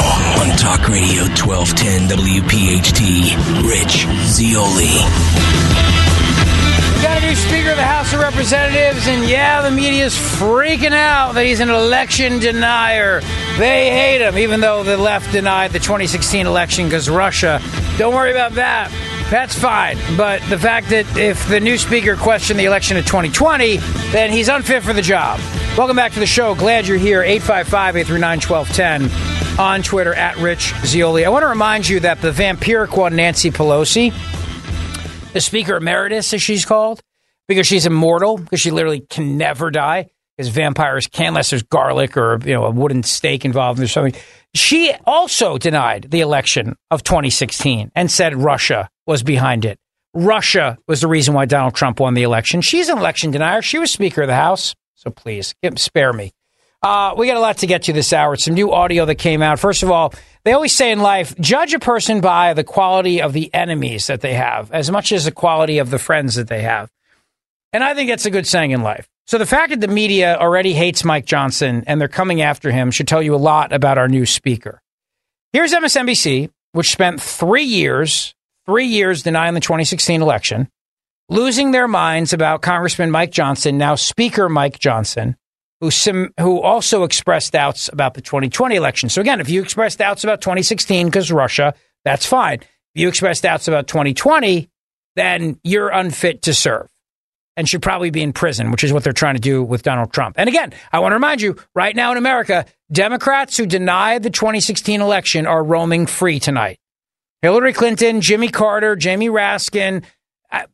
Talk Radio 1210 WPHT, Rich Zeoli. We got a new Speaker of the House of Representatives, and yeah, the media is freaking out that he's an election denier. They hate him, even though the left denied the 2016 election because Russia. Don't worry about that. That's fine. But the fact that if the new speaker questioned the election of 2020, then he's unfit for the job. Welcome back to the show. Glad you're here. 855 839 1210 on Twitter at Rich Zeoli. I want to remind you that the vampiric one, Nancy Pelosi, the Speaker Emeritus, as she's called, because she's immortal, because she literally can never die, because vampires can't unless there's garlic or you know a wooden stake involved or something. She also denied the election of 2016 and said Russia was behind it. Russia was the reason why Donald Trump won the election. She's an election denier. She was Speaker of the House. So please, spare me. Uh, we got a lot to get to this hour. Some new audio that came out. First of all, they always say in life, judge a person by the quality of the enemies that they have, as much as the quality of the friends that they have. And I think that's a good saying in life. So the fact that the media already hates Mike Johnson and they're coming after him should tell you a lot about our new speaker. Here's MSNBC, which spent three years, three years denying the 2016 election, losing their minds about Congressman Mike Johnson, now Speaker Mike Johnson, who sim- who also expressed doubts about the 2020 election. So again, if you express doubts about 2016 because Russia, that's fine. If you express doubts about 2020, then you're unfit to serve and should probably be in prison, which is what they're trying to do with Donald Trump. And again, I want to remind you, right now in America, Democrats who denied the 2016 election are roaming free tonight. Hillary Clinton, Jimmy Carter, Jamie Raskin,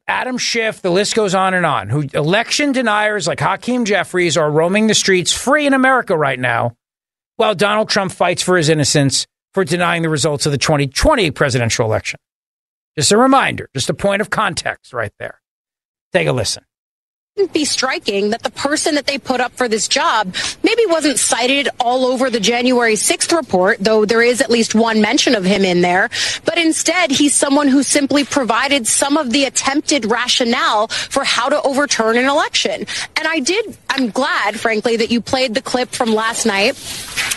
Adam Schiff, the list goes on and on. Who election deniers like Hakeem Jeffries are roaming the streets free in America right now, while Donald Trump fights for his innocence for denying the results of the 2020 presidential election. Just a reminder, just a point of context right there. Take a listen be striking that the person that they put up for this job maybe wasn't cited all over the January 6th report, though there is at least one mention of him in there. But instead, he's someone who simply provided some of the attempted rationale for how to overturn an election. And I did, I'm glad, frankly, that you played the clip from last night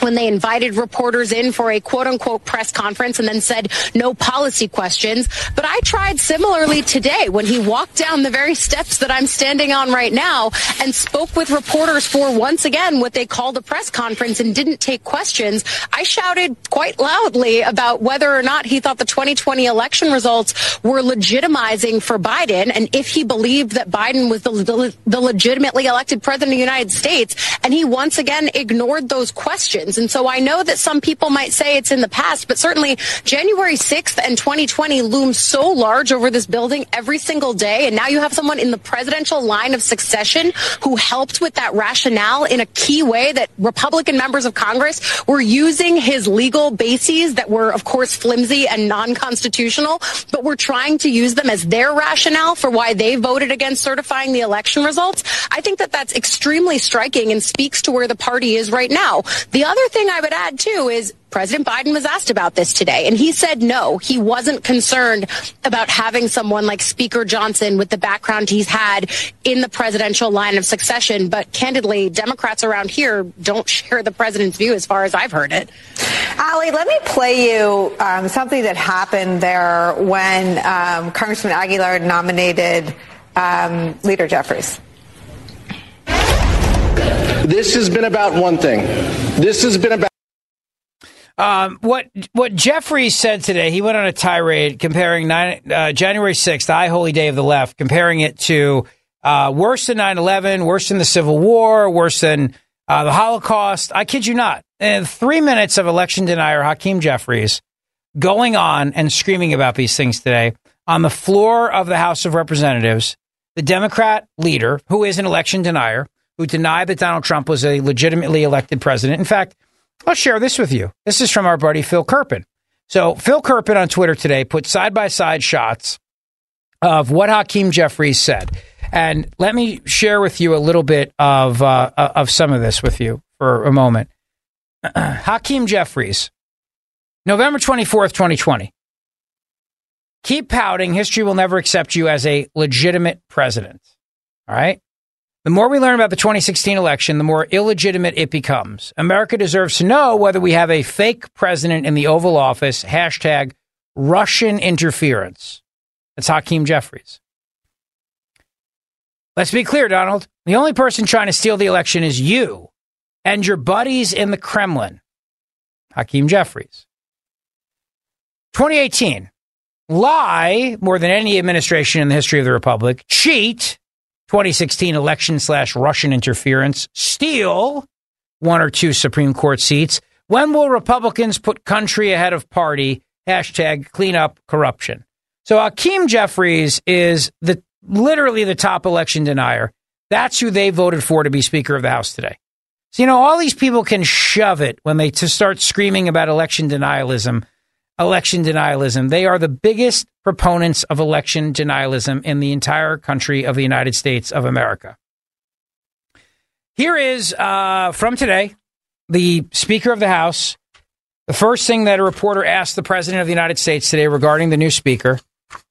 when they invited reporters in for a quote unquote press conference and then said no policy questions. But I tried similarly today when he walked down the very steps that I'm standing on right now and spoke with reporters for once again what they called a press conference and didn't take questions. I shouted quite loudly about whether or not he thought the 2020 election results were legitimizing for Biden and if he believed that Biden was the, the, the legitimately elected president of the United States. And he once again ignored those questions. And so I know that some people might say it's in the past, but certainly January 6th and 2020 looms so large over this building every single day. And now you have someone in the presidential line of of succession who helped with that rationale in a key way that Republican members of Congress were using his legal bases that were, of course, flimsy and non-constitutional, but were trying to use them as their rationale for why they voted against certifying the election results. I think that that's extremely striking and speaks to where the party is right now. The other thing I would add too is President Biden was asked about this today, and he said no, he wasn't concerned about having someone like Speaker Johnson with the background he's had in the presidential line of succession. But candidly, Democrats around here don't share the president's view as far as I've heard it. Ali, let me play you um, something that happened there when um, Congressman Aguilar nominated um, Leader Jeffries. This has been about one thing. This has been about. Um, what what Jeffries said today, he went on a tirade comparing nine, uh, January 6th, the holy day of the left, comparing it to uh, worse than 9 11, worse than the Civil War, worse than uh, the Holocaust. I kid you not. In three minutes of election denier Hakeem Jeffries going on and screaming about these things today on the floor of the House of Representatives, the Democrat leader, who is an election denier, who denied that Donald Trump was a legitimately elected president. In fact, I'll share this with you. This is from our buddy Phil Kerpen. So, Phil Kerpen on Twitter today put side by side shots of what Hakeem Jeffries said. And let me share with you a little bit of, uh, of some of this with you for a moment. Hakeem Jeffries, November 24th, 2020. Keep pouting. History will never accept you as a legitimate president. All right. The more we learn about the 2016 election, the more illegitimate it becomes. America deserves to know whether we have a fake president in the Oval Office. Hashtag Russian interference. That's Hakeem Jeffries. Let's be clear, Donald. The only person trying to steal the election is you and your buddies in the Kremlin. Hakeem Jeffries. 2018. Lie more than any administration in the history of the Republic. Cheat 2016 election slash Russian interference, steal one or two Supreme Court seats. When will Republicans put country ahead of party? Hashtag clean up corruption. So Hakeem Jeffries is the literally the top election denier. That's who they voted for to be Speaker of the House today. So, you know, all these people can shove it when they to start screaming about election denialism election denialism. They are the biggest proponents of election denialism in the entire country of the United States of America. Here is uh, from today the Speaker of the House. The first thing that a reporter asked the President of the United States today regarding the new Speaker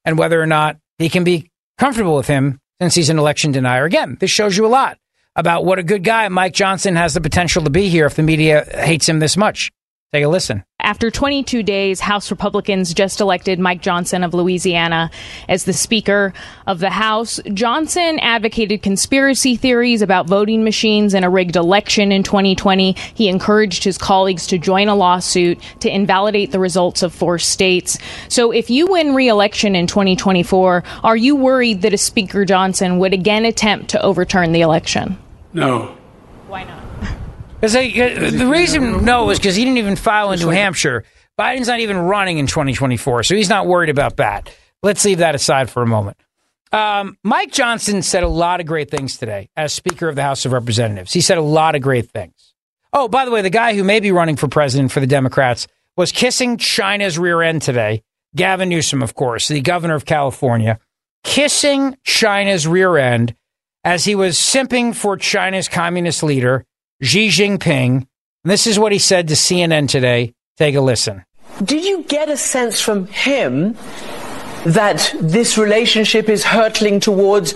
and whether or not he can be comfortable with him since he's an election denier. Again, this shows you a lot about what a good guy Mike Johnson has the potential to be here if the media hates him this much. Take a listen. After 22 days, House Republicans just elected Mike Johnson of Louisiana as the Speaker of the House. Johnson advocated conspiracy theories about voting machines and a rigged election in 2020. He encouraged his colleagues to join a lawsuit to invalidate the results of four states. So if you win re-election in 2024, are you worried that a Speaker Johnson would again attempt to overturn the election? No. Why not? Because the reason no is because he didn't even file in New Hampshire. Biden's not even running in 2024, so he's not worried about that. Let's leave that aside for a moment. Um, Mike Johnson said a lot of great things today as Speaker of the House of Representatives. He said a lot of great things. Oh, by the way, the guy who may be running for president for the Democrats was kissing China's rear end today. Gavin Newsom, of course, the governor of California, kissing China's rear end as he was simping for China's communist leader Xi Jinping. This is what he said to CNN today. Take a listen. Did you get a sense from him that this relationship is hurtling towards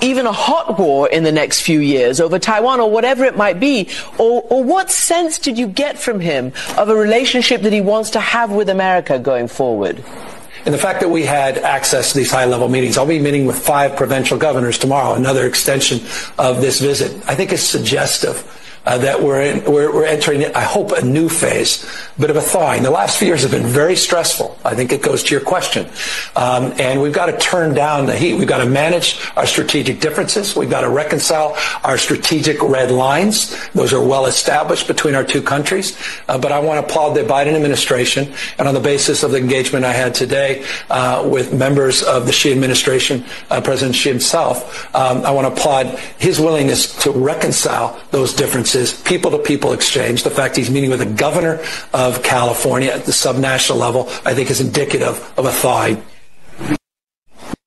even a hot war in the next few years over Taiwan or whatever it might be? Or, or what sense did you get from him of a relationship that he wants to have with America going forward? And the fact that we had access to these high level meetings, I'll be meeting with five provincial governors tomorrow, another extension of this visit, I think is suggestive that we're, in, we're, we're, entering, I hope, a new phase, bit of a thawing. The last few years have been very stressful. I think it goes to your question. Um, and we've got to turn down the heat. We've got to manage our strategic differences. We've got to reconcile our strategic red lines. Those are well established between our two countries. Uh, but I want to applaud the Biden administration. And on the basis of the engagement I had today uh, with members of the Xi administration, uh, President Xi himself, um, I want to applaud his willingness to reconcile those differences people to people exchange. The fact he's meeting with the governor of California at the subnational level, I think, is indicative of a thawing.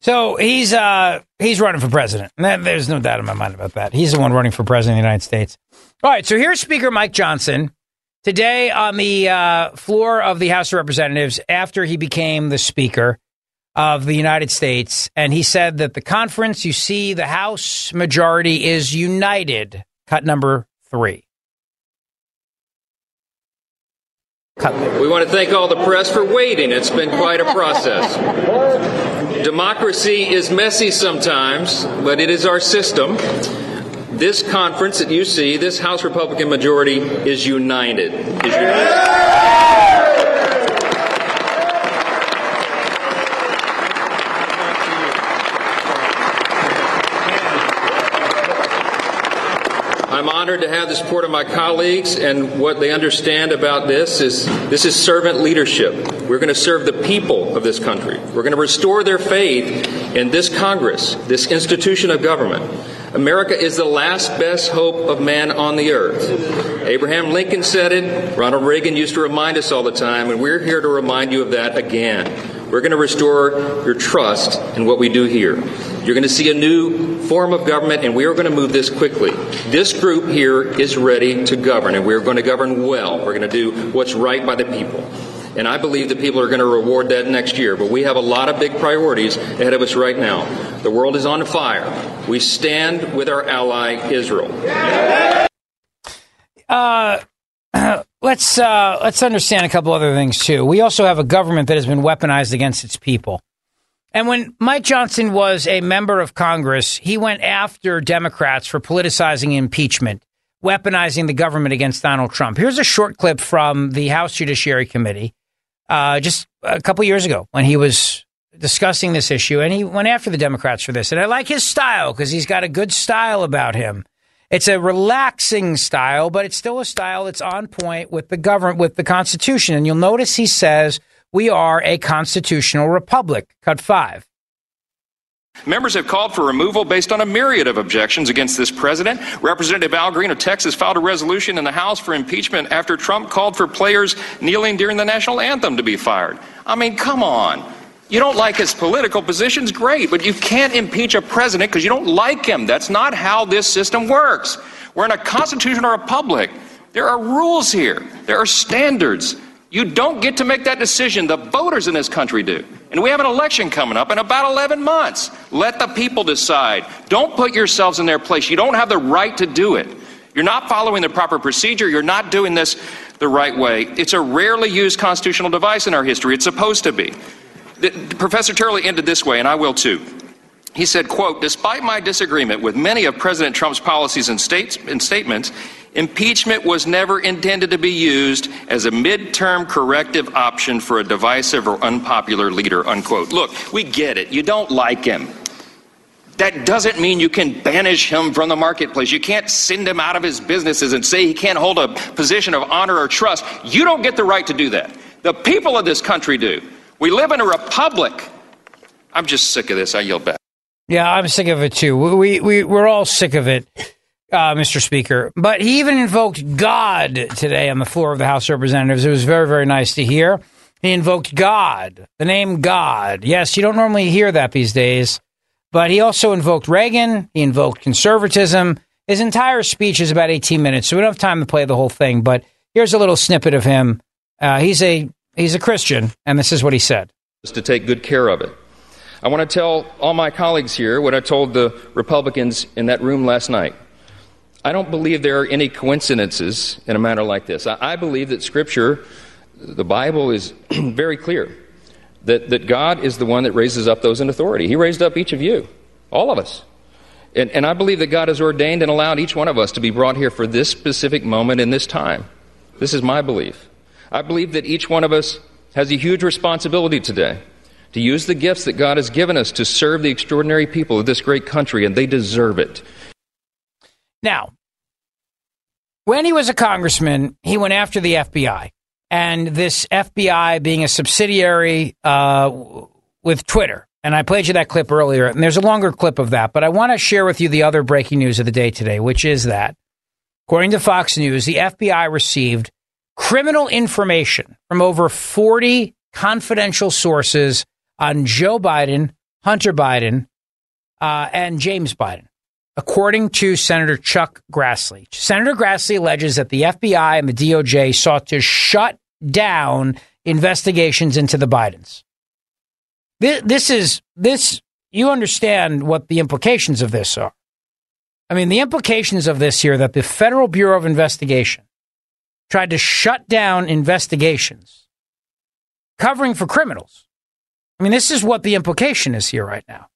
So he's uh, he's running for president. There's no doubt in my mind about that. He's the one running for president of the United States. All right. So here's Speaker Mike Johnson today on the uh, floor of the House of Representatives after he became the Speaker of the United States. And he said that the conference, you see, the House majority is united. Cut number three. We want to thank all the press for waiting. It's been quite a process. Democracy is messy sometimes, but it is our system. This conference that you see, this House Republican majority, is united. Is united. I'm honored to have the support of my colleagues, and what they understand about this is this is servant leadership. We're going to serve the people of this country. We're going to restore their faith in this Congress, this institution of government. America is the last best hope of man on the earth. Abraham Lincoln said it. Ronald Reagan used to remind us all the time, and we're here to remind you of that again. We're going to restore your trust in what we do here. You're going to see a new form of government, and we are going to move this quickly. This group here is ready to govern, and we're going to govern well. We're going to do what's right by the people. And I believe that people are going to reward that next year. But we have a lot of big priorities ahead of us right now. The world is on fire. We stand with our ally, Israel. Uh, let's uh, let's understand a couple other things too. We also have a government that has been weaponized against its people. And when Mike Johnson was a member of Congress, he went after Democrats for politicizing impeachment, weaponizing the government against Donald Trump. Here's a short clip from the House Judiciary Committee uh, just a couple years ago when he was discussing this issue, and he went after the Democrats for this. And I like his style because he's got a good style about him. It's a relaxing style, but it's still a style that's on point with the government, with the Constitution. And you'll notice he says we are a constitutional republic. Cut five. Members have called for removal based on a myriad of objections against this president. Representative Al Green of Texas filed a resolution in the House for impeachment after Trump called for players kneeling during the national anthem to be fired. I mean, come on. You don't like his political positions, great, but you can't impeach a president because you don't like him. That's not how this system works. We're in a constitutional republic. There are rules here, there are standards. You don't get to make that decision. The voters in this country do. And we have an election coming up in about 11 months. Let the people decide. Don't put yourselves in their place. You don't have the right to do it. You're not following the proper procedure. You're not doing this the right way. It's a rarely used constitutional device in our history. It's supposed to be. Professor Turley ended this way, and I will too. He said, quote, despite my disagreement with many of President Trump's policies and, states, and statements, impeachment was never intended to be used as a midterm corrective option for a divisive or unpopular leader, unquote. Look, we get it. You don't like him. That doesn't mean you can banish him from the marketplace. You can't send him out of his businesses and say he can't hold a position of honor or trust. You don't get the right to do that. The people of this country do. We live in a republic. I'm just sick of this. I yield back. Yeah, I'm sick of it too. We we we're all sick of it, uh, Mr. Speaker. But he even invoked God today on the floor of the House of Representatives. It was very very nice to hear. He invoked God, the name God. Yes, you don't normally hear that these days. But he also invoked Reagan. He invoked conservatism. His entire speech is about 18 minutes, so we don't have time to play the whole thing. But here's a little snippet of him. Uh, he's a he's a Christian, and this is what he said: "To take good care of it." I want to tell all my colleagues here what I told the Republicans in that room last night. I don't believe there are any coincidences in a matter like this. I, believe that Scripture, the Bible, is very clear that, that God is the one that raises up those in authority. He raised up each of you, all of us. And, and I believe that God has ordained and allowed each one of us to be brought here for this specific moment in this time. This is my belief. I believe that each one of us has a huge responsibility today to use the gifts that God has given us to serve the extraordinary people of this great country, and they deserve it. Now, when he was a congressman, he went after the FBI. And this FBI being a subsidiary uh, with Twitter. And I played you that clip earlier, and there's a longer clip of that. But I want to share with you the other breaking news of the day today, which is that, according to Fox News, the FBI received criminal information from over 40 confidential sources on Joe Biden, Hunter Biden, uh, and James Biden. according to Senator Chuck Grassley. Senator Grassley alleges that the FBI and the DOJ sought to shut down investigations into the Bidens. This, this is this you understand what the implications of this are. I mean, the implications of this here that the Federal Bureau of Investigation tried to shut down investigations covering for criminals. I mean, this is what the implication is here right now.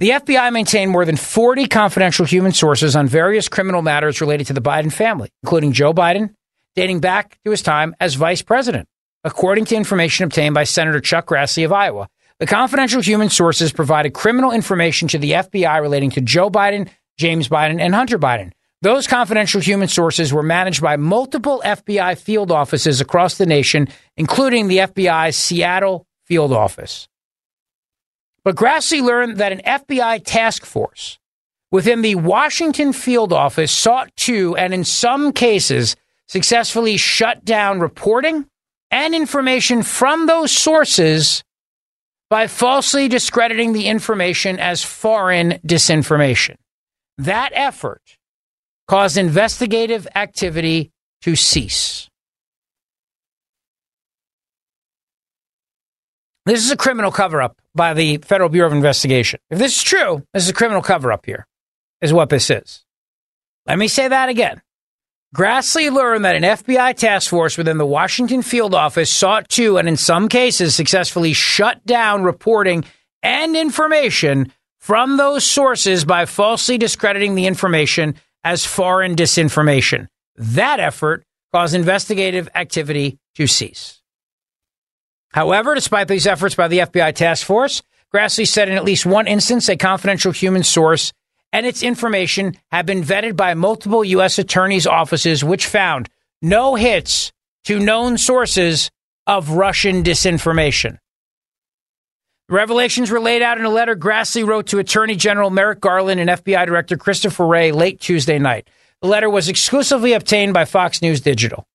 The FBI maintained more than 40 confidential human sources on various criminal matters related to the Biden family, including Joe Biden, dating back to his time as vice president, according to information obtained by Senator Chuck Grassley of Iowa. The confidential human sources provided criminal information to the FBI relating to Joe Biden, James Biden, and Hunter Biden. Those confidential human sources were managed by multiple FBI field offices across the nation, including the FBI's Seattle field office. But Grassley learned that an FBI task force within the Washington field office sought to, and in some cases, successfully shut down reporting and information from those sources by falsely discrediting the information as foreign disinformation. That effort caused investigative activity to cease. This is a criminal cover up by the Federal Bureau of Investigation. If this is true, this is a criminal cover up here, is what this is. Let me say that again. Grassley learned that an FBI task force within the Washington field office sought to, and in some cases successfully, shut down reporting and information from those sources by falsely discrediting the information as foreign disinformation. That effort caused investigative activity to cease. However, despite these efforts by the FBI task force, Grassley said in at least one instance a confidential human source and its information have been vetted by multiple U.S. attorneys' offices, which found no hits to known sources of Russian disinformation. Revelations were laid out in a letter Grassley wrote to Attorney General Merrick Garland and FBI Director Christopher Wray late Tuesday night. The letter was exclusively obtained by Fox News Digital.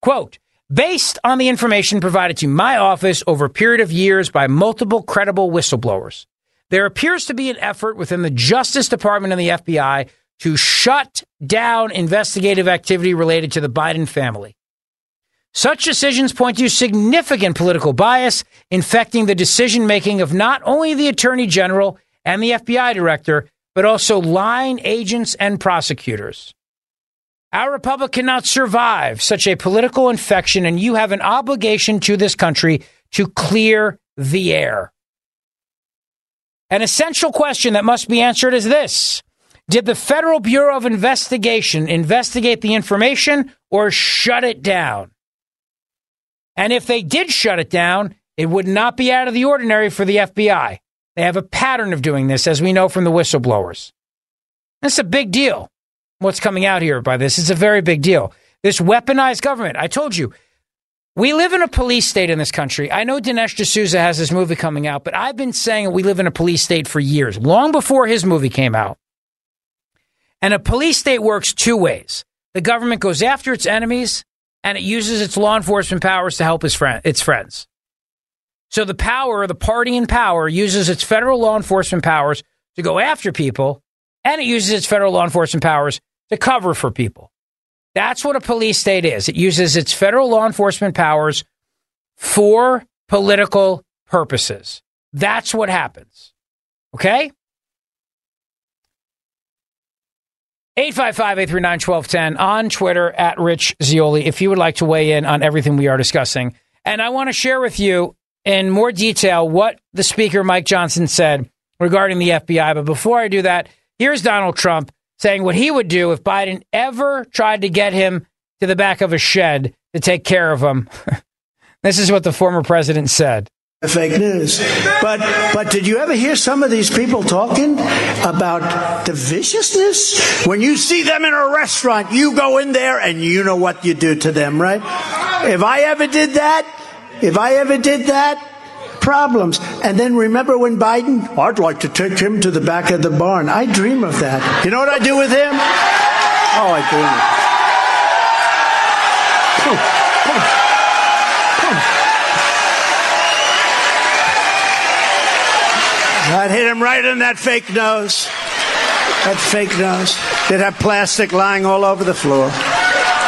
Quote, based on the information provided to my office over a period of years by multiple credible whistleblowers, there appears to be an effort within the Justice Department and the FBI to shut down investigative activity related to the Biden family. Such decisions point to significant political bias infecting the decision making of not only the Attorney General and the FBI Director, but also line agents and prosecutors. Our republic cannot survive such a political infection, and you have an obligation to this country to clear the air. An essential question that must be answered is this Did the Federal Bureau of Investigation investigate the information or shut it down? And if they did shut it down, it would not be out of the ordinary for the FBI. They have a pattern of doing this, as we know from the whistleblowers. That's a big deal. What's coming out here by this? It's a very big deal. This weaponized government. I told you, we live in a police state in this country. I know Dinesh D'Souza has his movie coming out, but I've been saying we live in a police state for years, long before his movie came out. And a police state works two ways. The government goes after its enemies and it uses its law enforcement powers to help its, friend, its friends. So the power, the party in power, uses its federal law enforcement powers to go after people, and it uses its federal law enforcement powers to cover for people. That's what a police state is. It uses its federal law enforcement powers for political purposes. That's what happens. Okay? 855-839-1210 on Twitter at Rich Zeoli if you would like to weigh in on everything we are discussing. And I want to share with you in more detail what the Speaker, Mike Johnson, said regarding the FBI. But before I do that, here's Donald Trump saying what he would do if Biden ever tried to get him to the back of a shed to take care of him. this is what the former president said fake news. But but did you ever hear some of these people talking about the viciousness? When you see them in a restaurant, you go in there and you know what you do to them, right? If I ever did that, if I ever did that, problems. And then remember when Biden, I'd like to take him to the back of the barn. I dream of that. You know what I do with him? Oh, I dream of I'd hit him right in that fake nose. That fake nose. They'd have plastic lying all over the floor.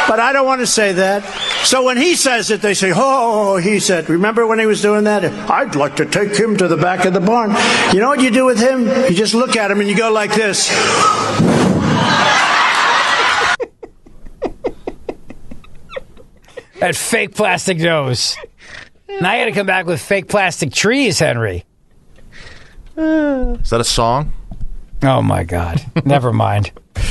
But I don't want to say that. So when he says it, they say, oh, he said. Remember when he was doing that? I'd like to take him to the back of the barn. You know what you do with him? You just look at him and you go like this. That fake plastic nose. Now you got to come back with fake plastic trees, Henry. Is that a song? Oh my God! Never mind.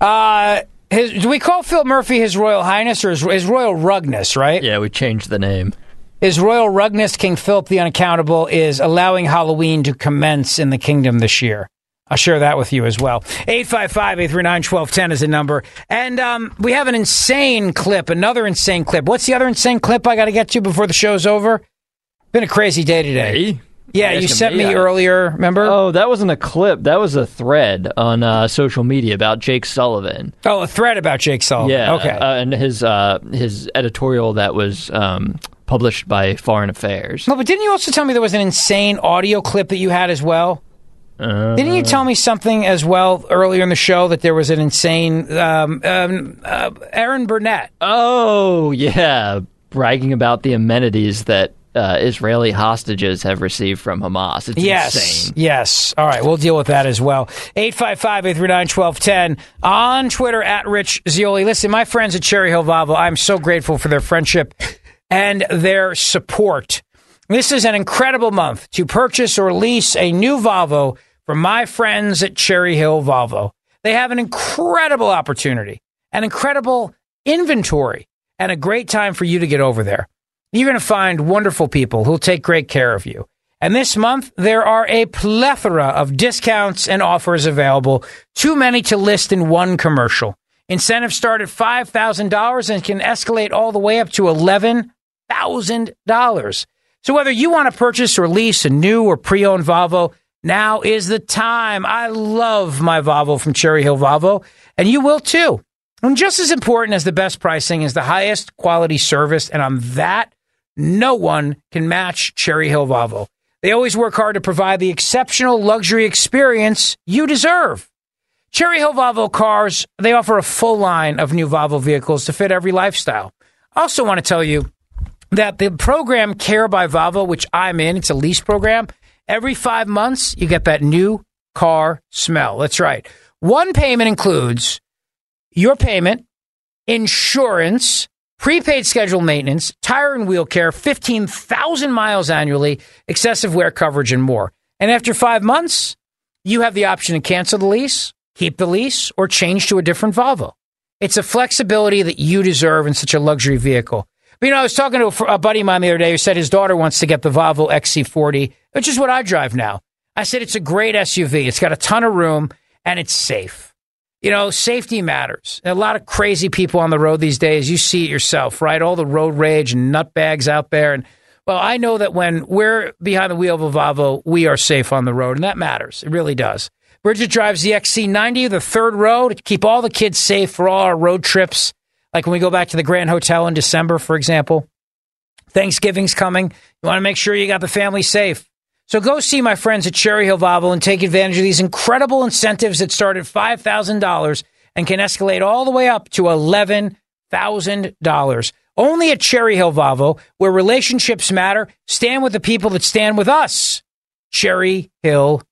Uh, his, do we call Phil Murphy His Royal Highness or His, his Royal Rugness? Right? Yeah, we changed the name. His Royal Rugness King Philip the Unaccountable is allowing Halloween to commence in the kingdom this year. I'll share that with you as well. 855 839 1210 is the number. And um, we have an insane clip, another insane clip. What's the other insane clip I got to get to before the show's over? Been a crazy day today. Yeah, you sent me earlier, remember? Oh, that wasn't a clip. That was a thread on uh, social media about Jake Sullivan. Oh, a thread about Jake Sullivan. Yeah. Okay. Uh, and his uh, his editorial that was um, published by Foreign Affairs. No, but didn't you also tell me there was an insane audio clip that you had as well? Uh, Didn't you tell me something as well earlier in the show that there was an insane um, um, uh, Erin Burnett? Oh, yeah. Bragging about the amenities that uh, Israeli hostages have received from Hamas. It's yes, insane. yes. All right, we'll deal with that as well. 855-839-1210 on Twitter at Rich Zeoli. Listen, my friends at Cherry Hill Volvo, I'm so grateful for their friendship and their support. This is an incredible month to purchase or lease a new Volvo from my friends at Cherry Hill Volvo. They have an incredible opportunity, an incredible inventory, and a great time for you to get over there. You're going to find wonderful people who'll take great care of you. And this month, there are a plethora of discounts and offers available, too many to list in one commercial. Incentives start at $5,000 and can escalate all the way up to $11,000. So whether you want to purchase or lease a new or pre-owned Volvo, now is the time. I love my Volvo from Cherry Hill Volvo, and you will too. And just as important as the best pricing is the highest quality service, and on that, no one can match Cherry Hill Volvo. They always work hard to provide the exceptional luxury experience you deserve. Cherry Hill Volvo cars, they offer a full line of new Volvo vehicles to fit every lifestyle. I also want to tell you that the program Care by Volvo, which I'm in, it's a lease program. Every five months, you get that new car smell. That's right. One payment includes your payment, insurance, prepaid schedule maintenance, tire and wheel care, 15,000 miles annually, excessive wear coverage, and more. And after five months, you have the option to cancel the lease, keep the lease, or change to a different Volvo. It's a flexibility that you deserve in such a luxury vehicle. But, you know, I was talking to a, a buddy of mine the other day who said his daughter wants to get the Volvo XC40, which is what I drive now. I said it's a great SUV. It's got a ton of room and it's safe. You know, safety matters. A lot of crazy people on the road these days. You see it yourself, right? All the road rage and nutbags out there. And well, I know that when we're behind the wheel of a Volvo, we are safe on the road, and that matters. It really does. Bridget drives the XC90, the third row, to keep all the kids safe for all our road trips. Like when we go back to the Grand Hotel in December, for example. Thanksgiving's coming. You want to make sure you got the family safe. So go see my friends at Cherry Hill Volvo and take advantage of these incredible incentives that start at $5,000 and can escalate all the way up to $11,000. Only at Cherry Hill Volvo, where relationships matter, stand with the people that stand with us. Cherry Hill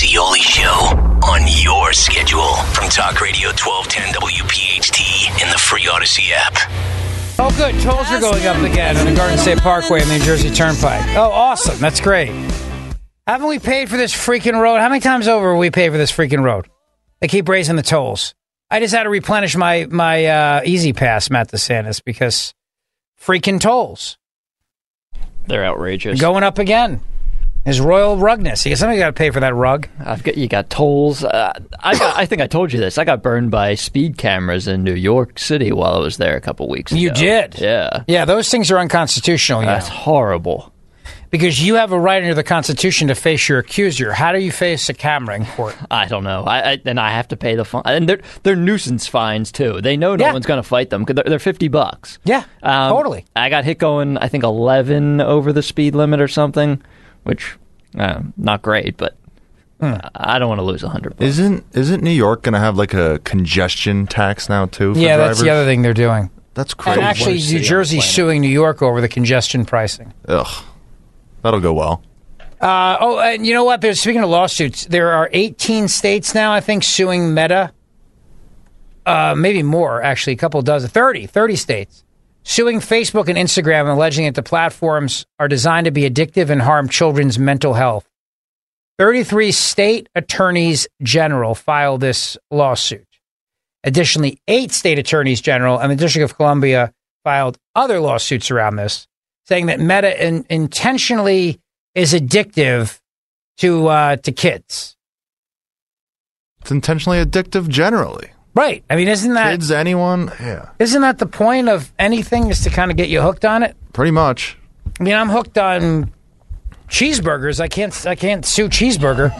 Zeoli Show on your schedule from Talk Radio 1210 WPHT in the free Odyssey app. Oh, good. Tolls are going up again on the Garden State Parkway and the New Jersey Turnpike. Oh, awesome. That's great. Haven't we paid for this freaking road? How many times over have we paid for this freaking road? They keep raising the tolls. I just had to replenish my my uh, E-ZPass, Matt DeSantis, because freaking tolls They're outrageous. going up again. His royal rugness. You somebody got to pay for that rug. I've got you got tolls. Uh, I got, I think I told you this. I got burned by speed cameras in New York City while I was there a couple weeks ago. You did. Yeah. Yeah, those things are unconstitutional. You That's know, horrible. because you have a right under the Constitution to face your accuser. How do you face a camera in court? I don't know. I, I and I have to pay the fine. And they're they're nuisance fines too. They know no Yeah. one's going to fight them because they're, they're fifty bucks. Yeah, Um, totally. I got hit going. I think eleven over the speed limit or something, which uh, not great, but Hmm. I don't want to lose a hundred. bucks. Isn't isn't New York going to have like a congestion tax now too? For yeah, drivers? that's the other thing they're doing. That's crazy. And actually, New Jersey's suing New York over the congestion pricing. Ugh, that'll go well. Uh, oh, and you know what? There's, speaking of lawsuits, there are 18 states now, I think, suing Meta. Uh, maybe more, actually, a couple dozen, 30, 30 states suing Facebook and Instagram, alleging that the platforms are designed to be addictive and harm children's mental health. 33 state attorneys general filed this lawsuit. Additionally, eight state attorneys general and the District of Columbia filed other lawsuits around this, saying that Meta in, intentionally is addictive to uh, to kids. It's intentionally addictive generally. Right. I mean, isn't that Kids, anyone? Yeah, isn't that the point of anything is to kind of get you hooked on it? pretty much. I mean, I'm hooked on cheeseburgers. I can't I can't sue cheeseburger.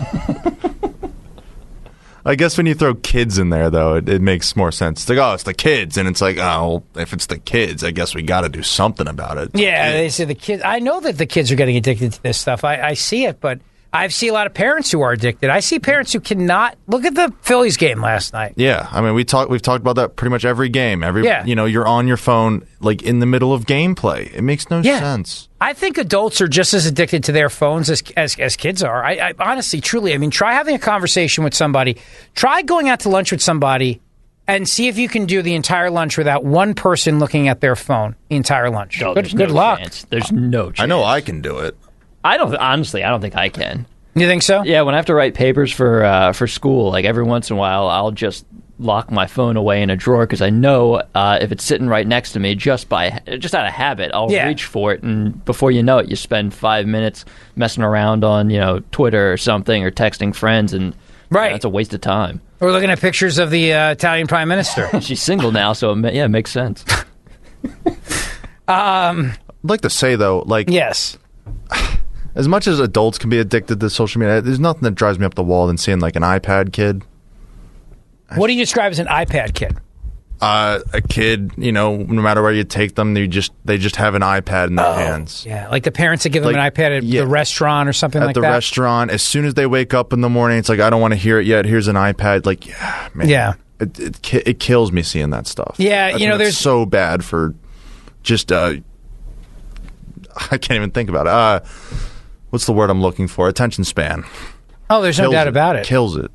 I guess when you throw kids in there, though, it, it makes more sense. It's like, oh, it's the kids, and it's like, oh, if it's the kids, I guess we got to do something about it. yeah, they say the kids. I know that the kids are getting addicted to this stuff. I, I see it, but I see a lot of parents who are addicted. I see parents who cannot look at the Phillies game last night. Yeah, I mean, we talk. We've talked about that pretty much every game. Every, Yeah. you know, you're on your phone like in the middle of gameplay. It makes no Yeah. sense. I think adults are just as addicted to their phones as as, as kids are. I, I honestly, truly, I mean, try having a conversation with somebody. Try going out to lunch with somebody, and see if you can do the entire lunch without one person looking at their phone the entire lunch. Oh, good good no luck. chance. There's no chance. I know I can do it. I don't honestly. I don't think I can. You think so? Yeah, when I have to write papers for uh, for school, like every once in a while, I'll just lock my phone away in a drawer because I know uh, if it's sitting right next to me, just by just out of habit, I'll Yeah. reach for it, and before you know it, you spend five minutes messing around on you know Twitter or something or texting friends, and Right. that's a waste of time. We're looking at pictures of the uh, Italian prime minister. She's single now, so it yeah, it makes sense. um, I'd like to say though, like, yes, as much as adults can be addicted to social media, there's nothing that drives me up the wall than seeing like an iPad kid. what do you describe as an iPad kid? Uh, a kid, you know, no matter where you take them, they just they just have an iPad in their hands. Yeah, like the parents that give them Like, an iPad at yeah. the restaurant or something At like the that. restaurant, as soon as they wake up in the morning, it's like I don't want to hear it yet. Here's an iPad. Like, yeah, man, Yeah. it it, ki- it kills me seeing that stuff. Yeah, I you know, it's there's- so bad for just uh, I can't even think about it. Uh, what's the word I'm looking for? Attention span. Oh, there's no doubt about it. Kills it.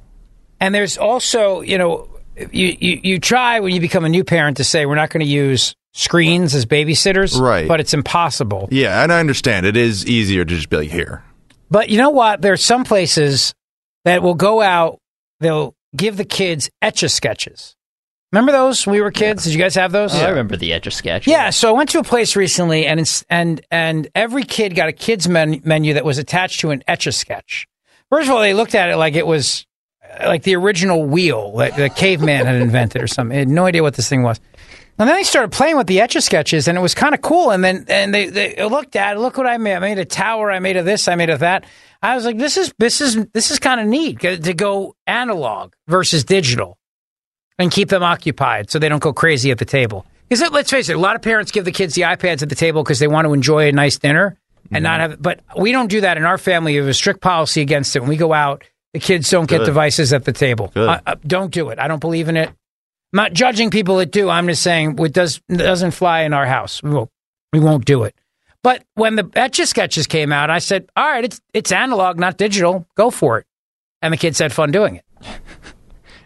And there's also, you know, you, you, you try when you become a new parent to say we're not going to use screens as babysitters, Right. But it's impossible. Yeah, and I understand it is easier to just be like here. But you know what? There's some places that will go out. They'll give the kids etch a sketches. Remember those when we were kids? Did you guys have those? Oh, I remember the Etch a Sketch. Yeah, so I went to a place recently, and it's, and and every kid got a kids men, menu that was attached to an etch a sketch. First of all, they looked at it like it was uh, like the original wheel that the caveman had invented or something. They had no idea what this thing was. And then they started playing with the etch a sketches, and it was kind of cool. And then and they, they looked at it. Look what I made! I made a tower. I made of this. I made of that. I was like, this is this is this is kind of neat to go analog versus digital, and keep them occupied so they don't go crazy at the table. Because let's face it, a lot of parents give the kids the iPads at the table because they want to enjoy a nice dinner and not have. But we don't do that in our family. We have a strict policy against it. When we go out, the kids don't get devices at the table. Good. Uh, uh, don't do it. I don't believe in it. I'm not judging people that do. I'm just saying it does doesn't fly in our house. We won't, we won't do it. But when the etch a sketches came out, I said, "All right, it's it's analog, not digital. Go for it." And the kids had fun doing it.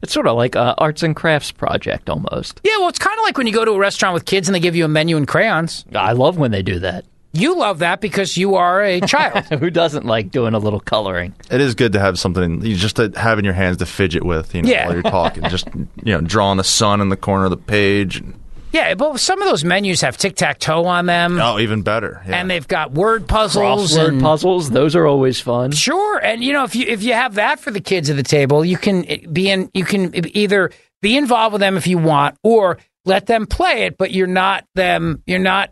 It's sort of like a arts and crafts project almost. Yeah, well, it's kind of like when you go to a restaurant with kids and they give you a menu and crayons. I love when they do that. You love that because you are a child. Who doesn't like doing a little coloring? It is good to have something you just to have in your hands to fidget with, you know, Yeah. while you're talking. just you know, drawing the sun in the corner of the page. Yeah, but some of those menus have tic tac toe on them. Oh, even better. Yeah. and they've got word puzzles Crossword and puzzles, those are always fun. Sure, and you know if you if you have that for the kids at the table, you can eh, be in. You can either be involved with them if you want, or let them play it. But you're not them. You're not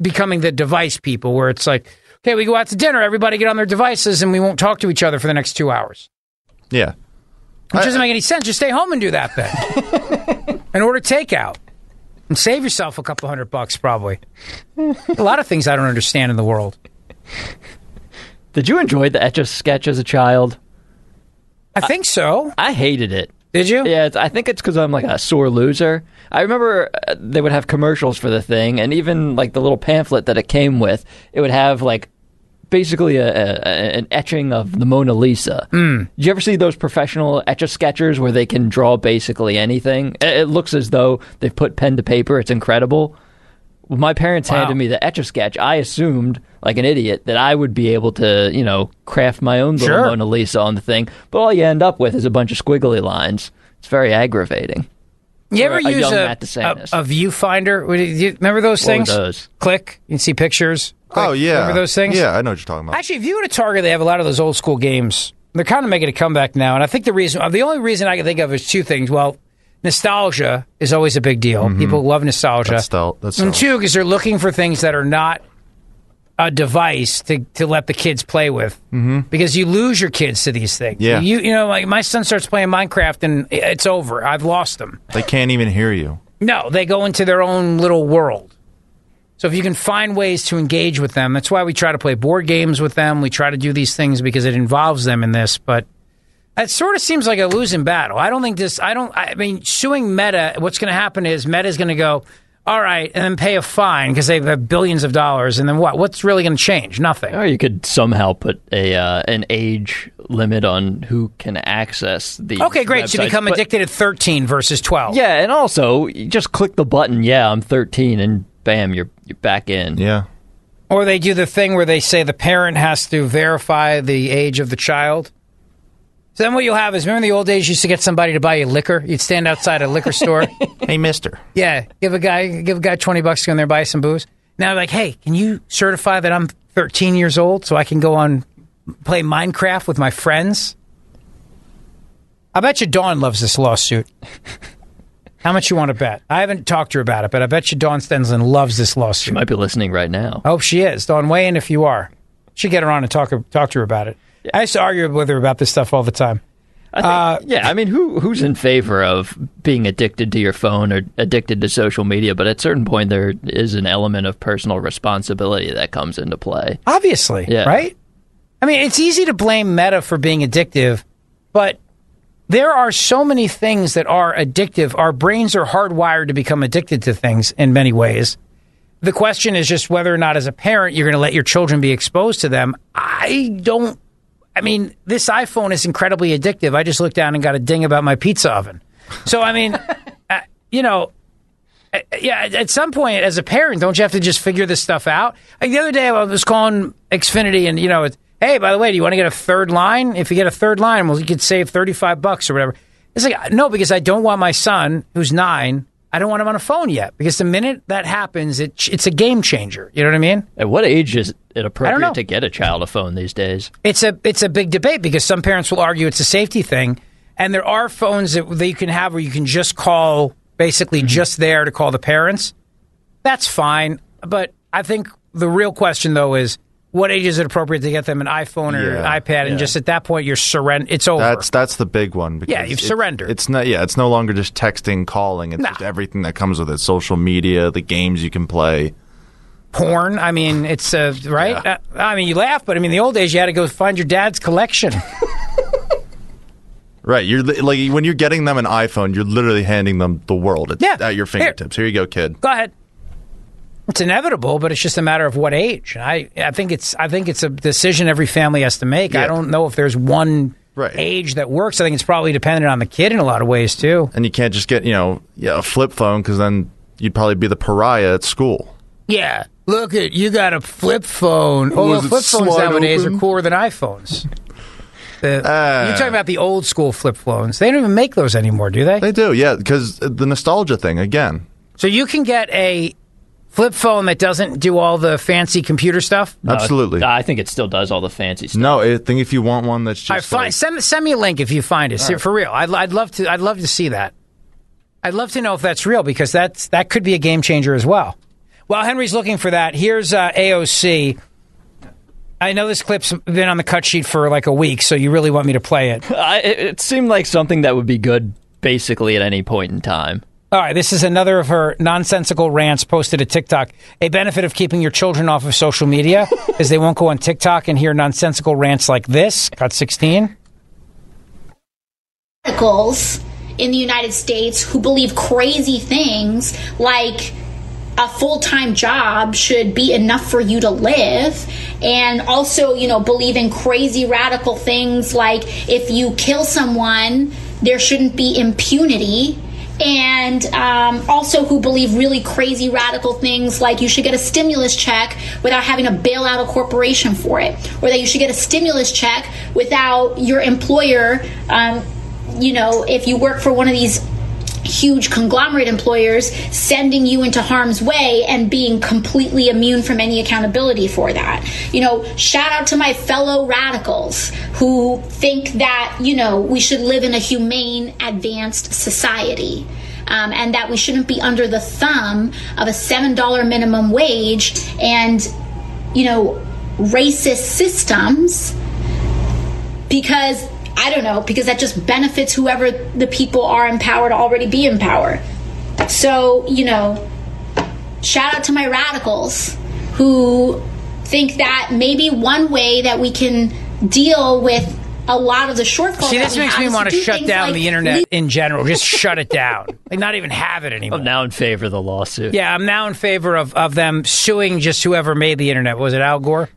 becoming the device people, where it's like, okay, we go out to dinner, everybody get on their devices, and we won't talk to each other for the next two hours. yeah. Which doesn't make any sense. Just stay home and do that then, and order takeout, and save yourself a couple hundred bucks probably. a lot of things I don't understand in the world. Did you enjoy the Etch a Sketch as a child? I think so. I hated it. Did you? Yeah, it's, I think it's because I'm like a sore loser. I remember uh, they would have commercials for the thing, and even like the little pamphlet that it came with, it would have like basically a, a, an etching of the Mona Lisa. Mm. Did you ever see those professional etch a sketchers where they can draw basically anything? It, it looks as though they've put pen to paper. It's incredible. When my parents Wow. handed me the etch a sketch, I assumed, like an idiot, that I would be able to, you know, craft my own little Sure. Mona Lisa on the thing. But all you end up with is a bunch of squiggly lines. It's very aggravating. You ever a use young a, Matt a, DeSantis. a viewfinder? Would you- you remember those What things? those? Click. You can see pictures. Click. Oh yeah. Remember those things? Yeah, I know what you're talking about. Actually, if you go to Target, they have a lot of those old school games. They're kind of making a comeback now, and I think the reason, uh, the only reason I can think of is two things. Well, nostalgia is always a big deal. Mm-hmm. People love nostalgia. That's stel- that's and two, because they're looking for things that are not a device to, to let the kids play with. Mm-hmm. Because you lose your kids to these things. Yeah. You you know, like my son starts playing Minecraft and it's over. I've lost them. They can't even hear you. No, they go into their own little world. So if you can find ways to engage with them, that's why we try to play board games with them. We try to do these things because it involves them in this, but it sort of seems like a losing battle. I don't think this I don't I mean suing Meta, what's going to happen is Meta is going to go, "All right," and then pay a fine because they have billions of dollars and then what? What's really going to change? Nothing. Or you could somehow put a uh, an age limit on who can access the. Okay, great. So you become addicted at 13 versus 12. Yeah, and also you just click the button. Yeah, I'm 13, and bam, you're you're back in. Yeah. Or they do the thing where they say the parent has to verify the age of the child. So then what you'll have is remember in the old days you used to get somebody to buy you liquor? You'd stand outside a liquor store. hey, mister. Yeah, give a guy give a guy 20 bucks to go in there and buy some booze. Now like, "Hey, can you certify that I'm 13 years old so I can go on play Minecraft with my friends?" I bet you Dawn loves this lawsuit. How much you want to bet? I haven't talked to her about it, but I bet you Dawn Stensland loves this lawsuit. She might be listening right now. I hope she is. Dawn, weigh in if you are. Should get her on and talk talk to her about it. I used to argue with her about this stuff all the time. I think, uh, yeah, I mean, who who's in favor of being addicted to your phone or addicted to social media? But at a certain point, there is an element of personal responsibility that comes into play. Obviously, Yeah. right? I mean, it's easy to blame Meta for being addictive, but there are so many things that are addictive. Our brains are hardwired to become addicted to things in many ways. The question is just whether or not, as a parent, you're going to let your children be exposed to them. I don't. I mean, this iPhone is incredibly addictive. I just looked down and got a ding about my pizza oven. So, I mean, uh, you know, uh, yeah, at some point, as a parent, don't you have to just figure this stuff out? Like the other day, I was calling Xfinity, and you know, hey, by the way, do you want to get a third line? If you get a third line, well, you could save thirty-five bucks or whatever. It's like no, because I don't want my son, who's nine. I don't want them on a phone yet because the minute that happens, it, it's a game changer. You know what I mean? At what age is it I don't know. appropriate to get a child a phone these days? It's a it's a big debate because some parents will argue it's a safety thing, and there are phones that, that you can have where you can just call, basically Mm-hmm. just there to call the parents. That's fine, but I think the real question though is what age is it appropriate to get them an iPhone or Yeah, an iPad, and yeah. just at that point you're surrender. It's over. That's that's the big one. Because Yeah, you've it- surrendered. It's not. Yeah, it's no longer just texting, calling. It's Nah. just everything that comes with it: social media, the games you can play. porn. I mean, it's uh, right. Uh, I mean, you laugh, but I mean, the old days you had to go find your dad's collection. Right. You're like when you're getting them an iPhone, you're literally handing them the world. It's Yeah. at your fingertips. Here. you go, kid. Go ahead. It's inevitable, but it's just a matter of what age. I I think it's I think it's a decision every family has to make. I don't know if there's one Right. age that works. I think it's probably dependent on the kid in a lot of ways too. And you can't just get you know yeah a flip phone because then you'd probably be the pariah at school. Yeah, look at you got a flip phone. Oh, it flip phones nowadays open? are cooler than iPhones. The- Ah. you're talking about the old school flip phones. They don't even make those anymore, do they? They do, yeah, because the nostalgia thing again. So you can get a flip phone that doesn't do all the fancy computer stuff. No, Absolutely. I think it still does all the fancy stuff. No, I think if you want one that's I just find, like- send send me a link if you find it See, right. for real. I'd, I'd love to. I'd love to see that. I'd love to know if that's real because that's that could be a game changer as well. While Henry's looking for that, here's uh, AOC. I know this clip's been on the cut sheet for like a week, so you really want me to play it. I, it, it seemed like something that would be good basically at any point in time. All right, this is another of her nonsensical rants posted to TikTok. A benefit of keeping your children off of social media is they won't go on TikTok and hear nonsensical rants like this. Got 16. radicals in the United States who believe crazy things like a full-time job should be enough for you to live and also you know believe in crazy radical things like if you kill someone there shouldn't be impunity and um, also who believe really crazy radical things like you should get a stimulus check without having to bail out a corporation for it or that you should get a stimulus check without your employer um, you know if you work for one of these huge conglomerate employers sending you into harm's way and being completely immune from any accountability for that. You know, shout out to my fellow radicals who think that, you know, we should live in a humane, advanced society. Um, and that we shouldn't be under the thumb of a $7 minimum wage and, you know, racist systems because I don't know, because that just benefits whoever the people are in power to already be in power. So, you know, shout out to my radicals who think that maybe one way that we can deal with a lot of the shortfalls. See, this we makes me want to do shut down like the internet in general. Just shut it down. Like, not even have it anymore. I'm now in favor of the lawsuit. Yeah, I'm now in favor of, of them suing just whoever made the internet. Was it Al Gore?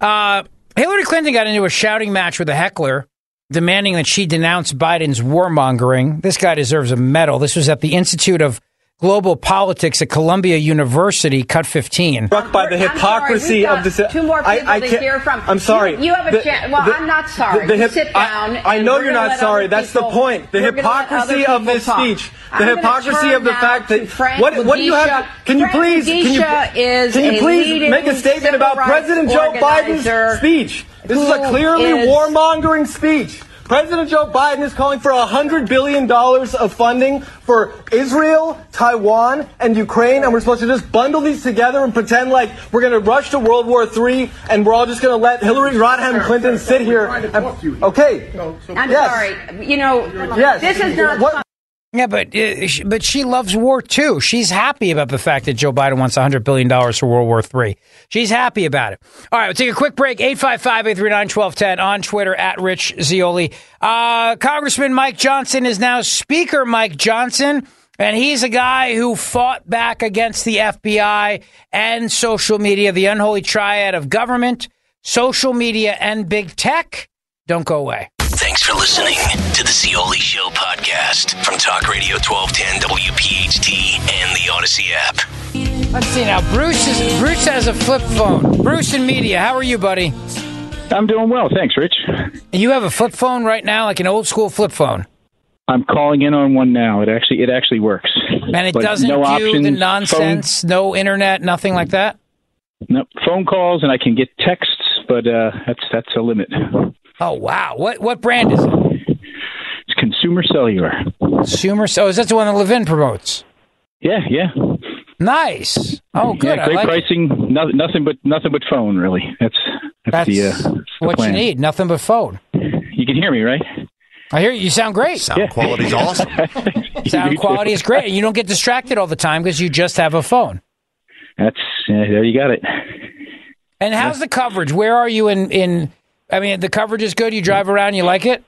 Uh, Hillary Clinton got into a shouting match with a heckler, demanding that she denounce Biden's warmongering. This guy deserves a medal. This was at the Institute of Global Politics at Columbia University, cut 15. struck by the hypocrisy I'm sorry, of we've the. got two more I- people I to can't- hear from. I'm sorry. You, you have a The- chance. Well, the- I'm not sorry. the You hip- sit down. I, I know you're not sorry. other That's the point. The we're gonna let hypocrisy of this talk. speech. I'm The hypocrisy of the fact that Frank what what do you have? Wadisha. Can you please can you is can you please make a statement about President Joe Biden's speech? This is a clearly is- warmongering speech. President Joe Biden is calling for $100 billion of funding for Israel, Taiwan, and Ukraine, and we're supposed to just bundle these together and pretend like we're going to rush to World War III and we're all just going to let Hillary Rodham Clinton sit here. And, okay. I'm Yes. sorry. You know, Yes. this is not. What- Yeah, but uh, but she loves war too. She's happy about the fact that Joe Biden wants $100 billion for World War III. She's happy about it. All right, we'll take a quick break. 855-839-1210 on Twitter at Rich Zeoli. Uh, Congressman Mike Johnson is now Speaker Mike Johnson. And he's a guy who fought back against the FBI and social media, the unholy triad of government, social media, and big tech. Don't go away. Thanks for listening to the Zeoli Show podcast from Talk Radio 1210 WPHT and the Odyssey app. Let's see now. Bruce is Bruce has a flip phone. Bruce in media. How are you, buddy? I'm doing well, thanks, Rich. You have a flip phone right now, like an old school flip phone. I'm calling in on one now. It actually it actually works. And it But doesn't no do options, the phone- nonsense, no internet, nothing like that. no phone calls, and I can get texts, but uh, that's that's a limit. Oh wow! What what brand is it? It's Consumer Cellular. Consumer. So is that the one that Levin promotes? Yeah, yeah. Nice. Oh, good. Yeah, great like it. pricing. No, nothing but nothing but phone. Really, that's that's, That's the, uh, that's the what plan. you need. Nothing but phone. You can hear me, right? I hear you. You sound great. Sound quality's awesome. Sound quality is great. You don't get distracted all the time because you just have a phone. That's uh, there. You got it. And how's the coverage? Where are you in? In I mean, the coverage is good. You drive around. You like it?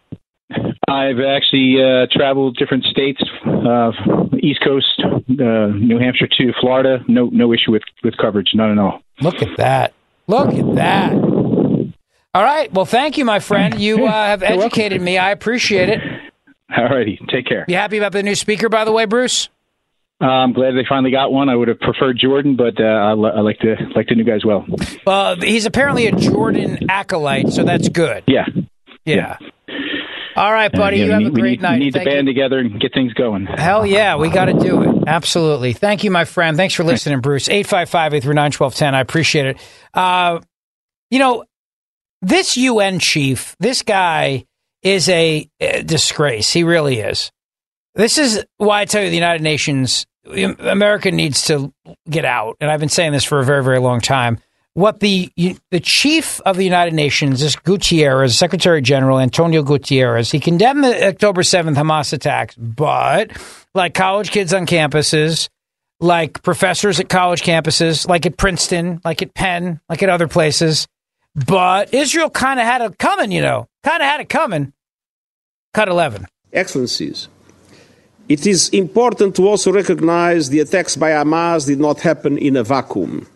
I've actually uh, traveled different states, uh, East Coast, uh, New Hampshire to Florida. No, no issue with with coverage. None at all. Look at that. Look at that. All right. Well, thank you, my friend. You uh, have educated me. I appreciate it. All righty. Take care. You happy about the new speaker, by the way, Bruce? Uh, I'm glad they finally got one. I would have preferred Jordan, but uh, I, li- I like the like the new guy as well. Well, he's apparently a Jordan acolyte, so that's good. Yeah. Yeah. All right, buddy. Uh, you have we a great we night. We need the Thank band you. together and get things going. Hell yeah, we got to do it. Absolutely. Thank you, my friend. Thanks for listening, Bruce. 855 839 1210. I appreciate it. Uh, you know, this UN chief, this guy is a, uh disgrace. He really is. This is why I tell you the United Nations, America needs to get out. And I've been saying this for a very, very long time. What the the chief of the United Nations, this Guterres, Secretary General Antonio Guterres, he condemned the October 7th Hamas attacks, but like college kids on campuses, like professors at college campuses, like at Princeton, like at Penn, like at other places, but Israel kind of had it coming, you know, kind of had it coming. Cut 11. Excellencies, it is important to also recognize the attacks by Hamas did not happen in a vacuum.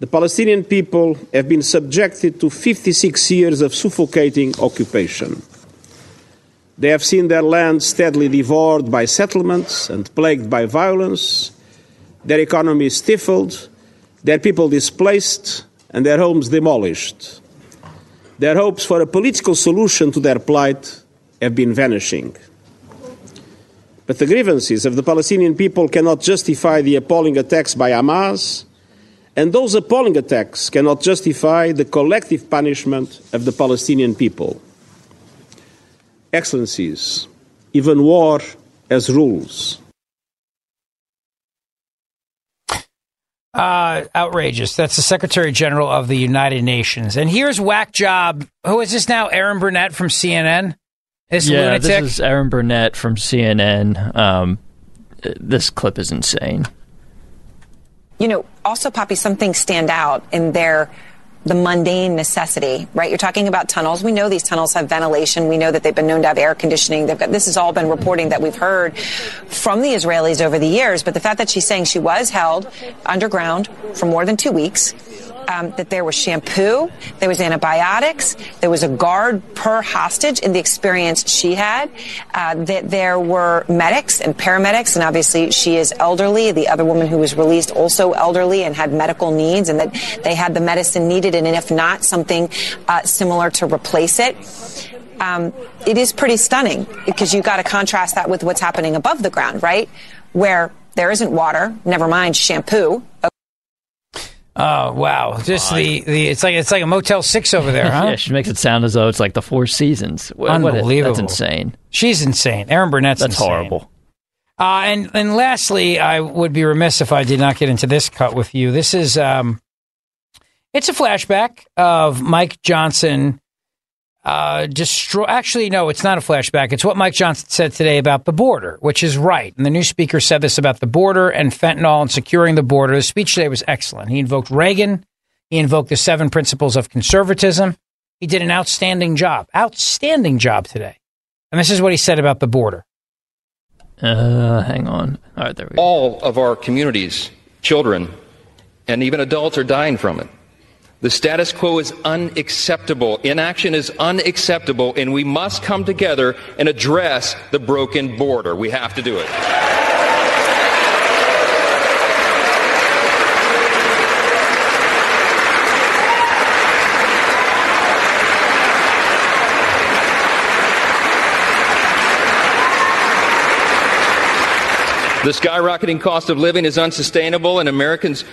The Palestinian people have been subjected to 56 years of suffocating occupation. They have seen their land steadily devoured by settlements and plagued by violence, their economy stifled, their people displaced, and their homes demolished. Their hopes for a political solution to their plight have been vanishing. But the grievances of the Palestinian people cannot justify the appalling attacks by Hamas, and those appalling attacks cannot justify the collective punishment of the Palestinian people. Excellencies, even war has rules. Uh, outrageous. That's the Secretary General of the United Nations. And here's whack job. Who is this now? Erin Burnett from CNN? This yeah, lunatic? this is Erin Burnett from CNN. Um, this clip is insane. you know, also, Poppy, some things stand out in their the mundane necessity, right? You're talking about tunnels. We know these tunnels have ventilation. We know that they've been known to have air conditioning. They've got this has all been reporting that we've heard from the Israelis over the years. But the fact that she's saying she was held underground for more than two weeks. Um, that there was shampoo, there was antibiotics, there was a guard per hostage in the experience she had, uh, that there were medics and paramedics, and obviously she is elderly. The other woman who was released also elderly and had medical needs, and that they had the medicine needed, and if not, something uh, similar to replace it. Um, it is pretty stunning because you got to contrast that with what's happening above the ground, right? Where there isn't water, never mind shampoo. Oh wow! Just the, the it's like it's like a Motel Six over there, huh? yeah, she makes it sound as though it's like the Four Seasons. What- what is- Unbelievable. that's insane. She's insane. Erin Burnett's That's insane. horrible. Uh, and and lastly, I would be remiss if I did not get into this cut with you. This is um, it's a flashback of Mike Johnson. Uh, destroy. Actually, no, it's not a flashback. It's what Mike Johnson said today about the border, which is right. And the new speaker said this about the border and fentanyl and securing the border. The speech today was excellent. He invoked Reagan. He invoked the seven principles of conservatism. He did an outstanding job. Outstanding job today. And this is what he said about the border. Uh, hang on. All right, there we go. All of our communities, children, and even adults are dying from it. The status quo is unacceptable. Inaction is unacceptable, and we must come together and address the broken border. We have to do it. The skyrocketing cost of living is unsustainable, and Americans.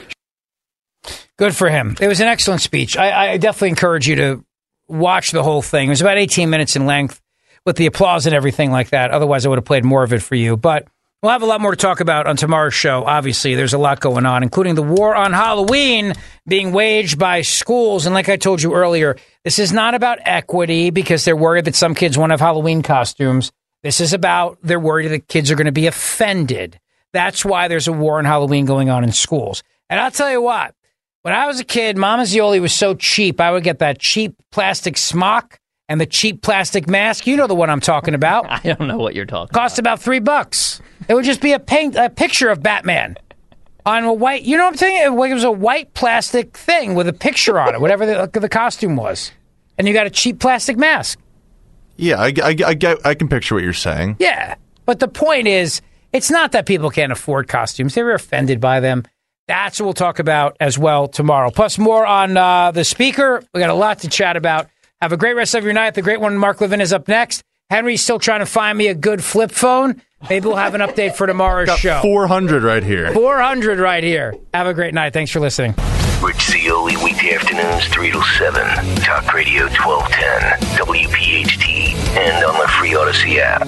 Good for him. It was an excellent speech. I, I definitely encourage you to watch the whole thing. It was about 18 minutes in length with the applause and everything like that. Otherwise, I would have played more of it for you. But we'll have a lot more to talk about on tomorrow's show. Obviously, there's a lot going on, including the war on Halloween being waged by schools. And like I told you earlier, this is not about equity because they're worried that some kids won't have Halloween costumes. This is about they're worried that kids are going to be offended. That's why there's a war on Halloween going on in schools. And I'll tell you what, when I was a kid, Mama Zeoli was so cheap. I would get that cheap plastic smock and the cheap plastic mask. You know the one I'm talking about. I don't know what you're talking. Cost about three bucks. It would just be a paint, a picture of Batman on a white. You know what I'm saying? It was a white plastic thing with a picture on it, whatever the, the costume was, and you got a cheap plastic mask. Yeah, I, I, I get. I can picture what you're saying. Yeah, but the point is, it's not that people can't afford costumes; they were offended by them. That's what we'll talk about as well tomorrow. Plus, more on uh, the speaker. We got a lot to chat about. Have a great rest of your night. The great one, Mark Levin, is up next. Henry's still trying to find me a good flip phone. Maybe we'll have an update for tomorrow's Got show. 400 right here. 400 right here. Have a great night. Thanks for listening. Rich Zeoli, weekday afternoons, 3 to 7. Talk Radio 1210, WPHT, and on the free Odyssey app.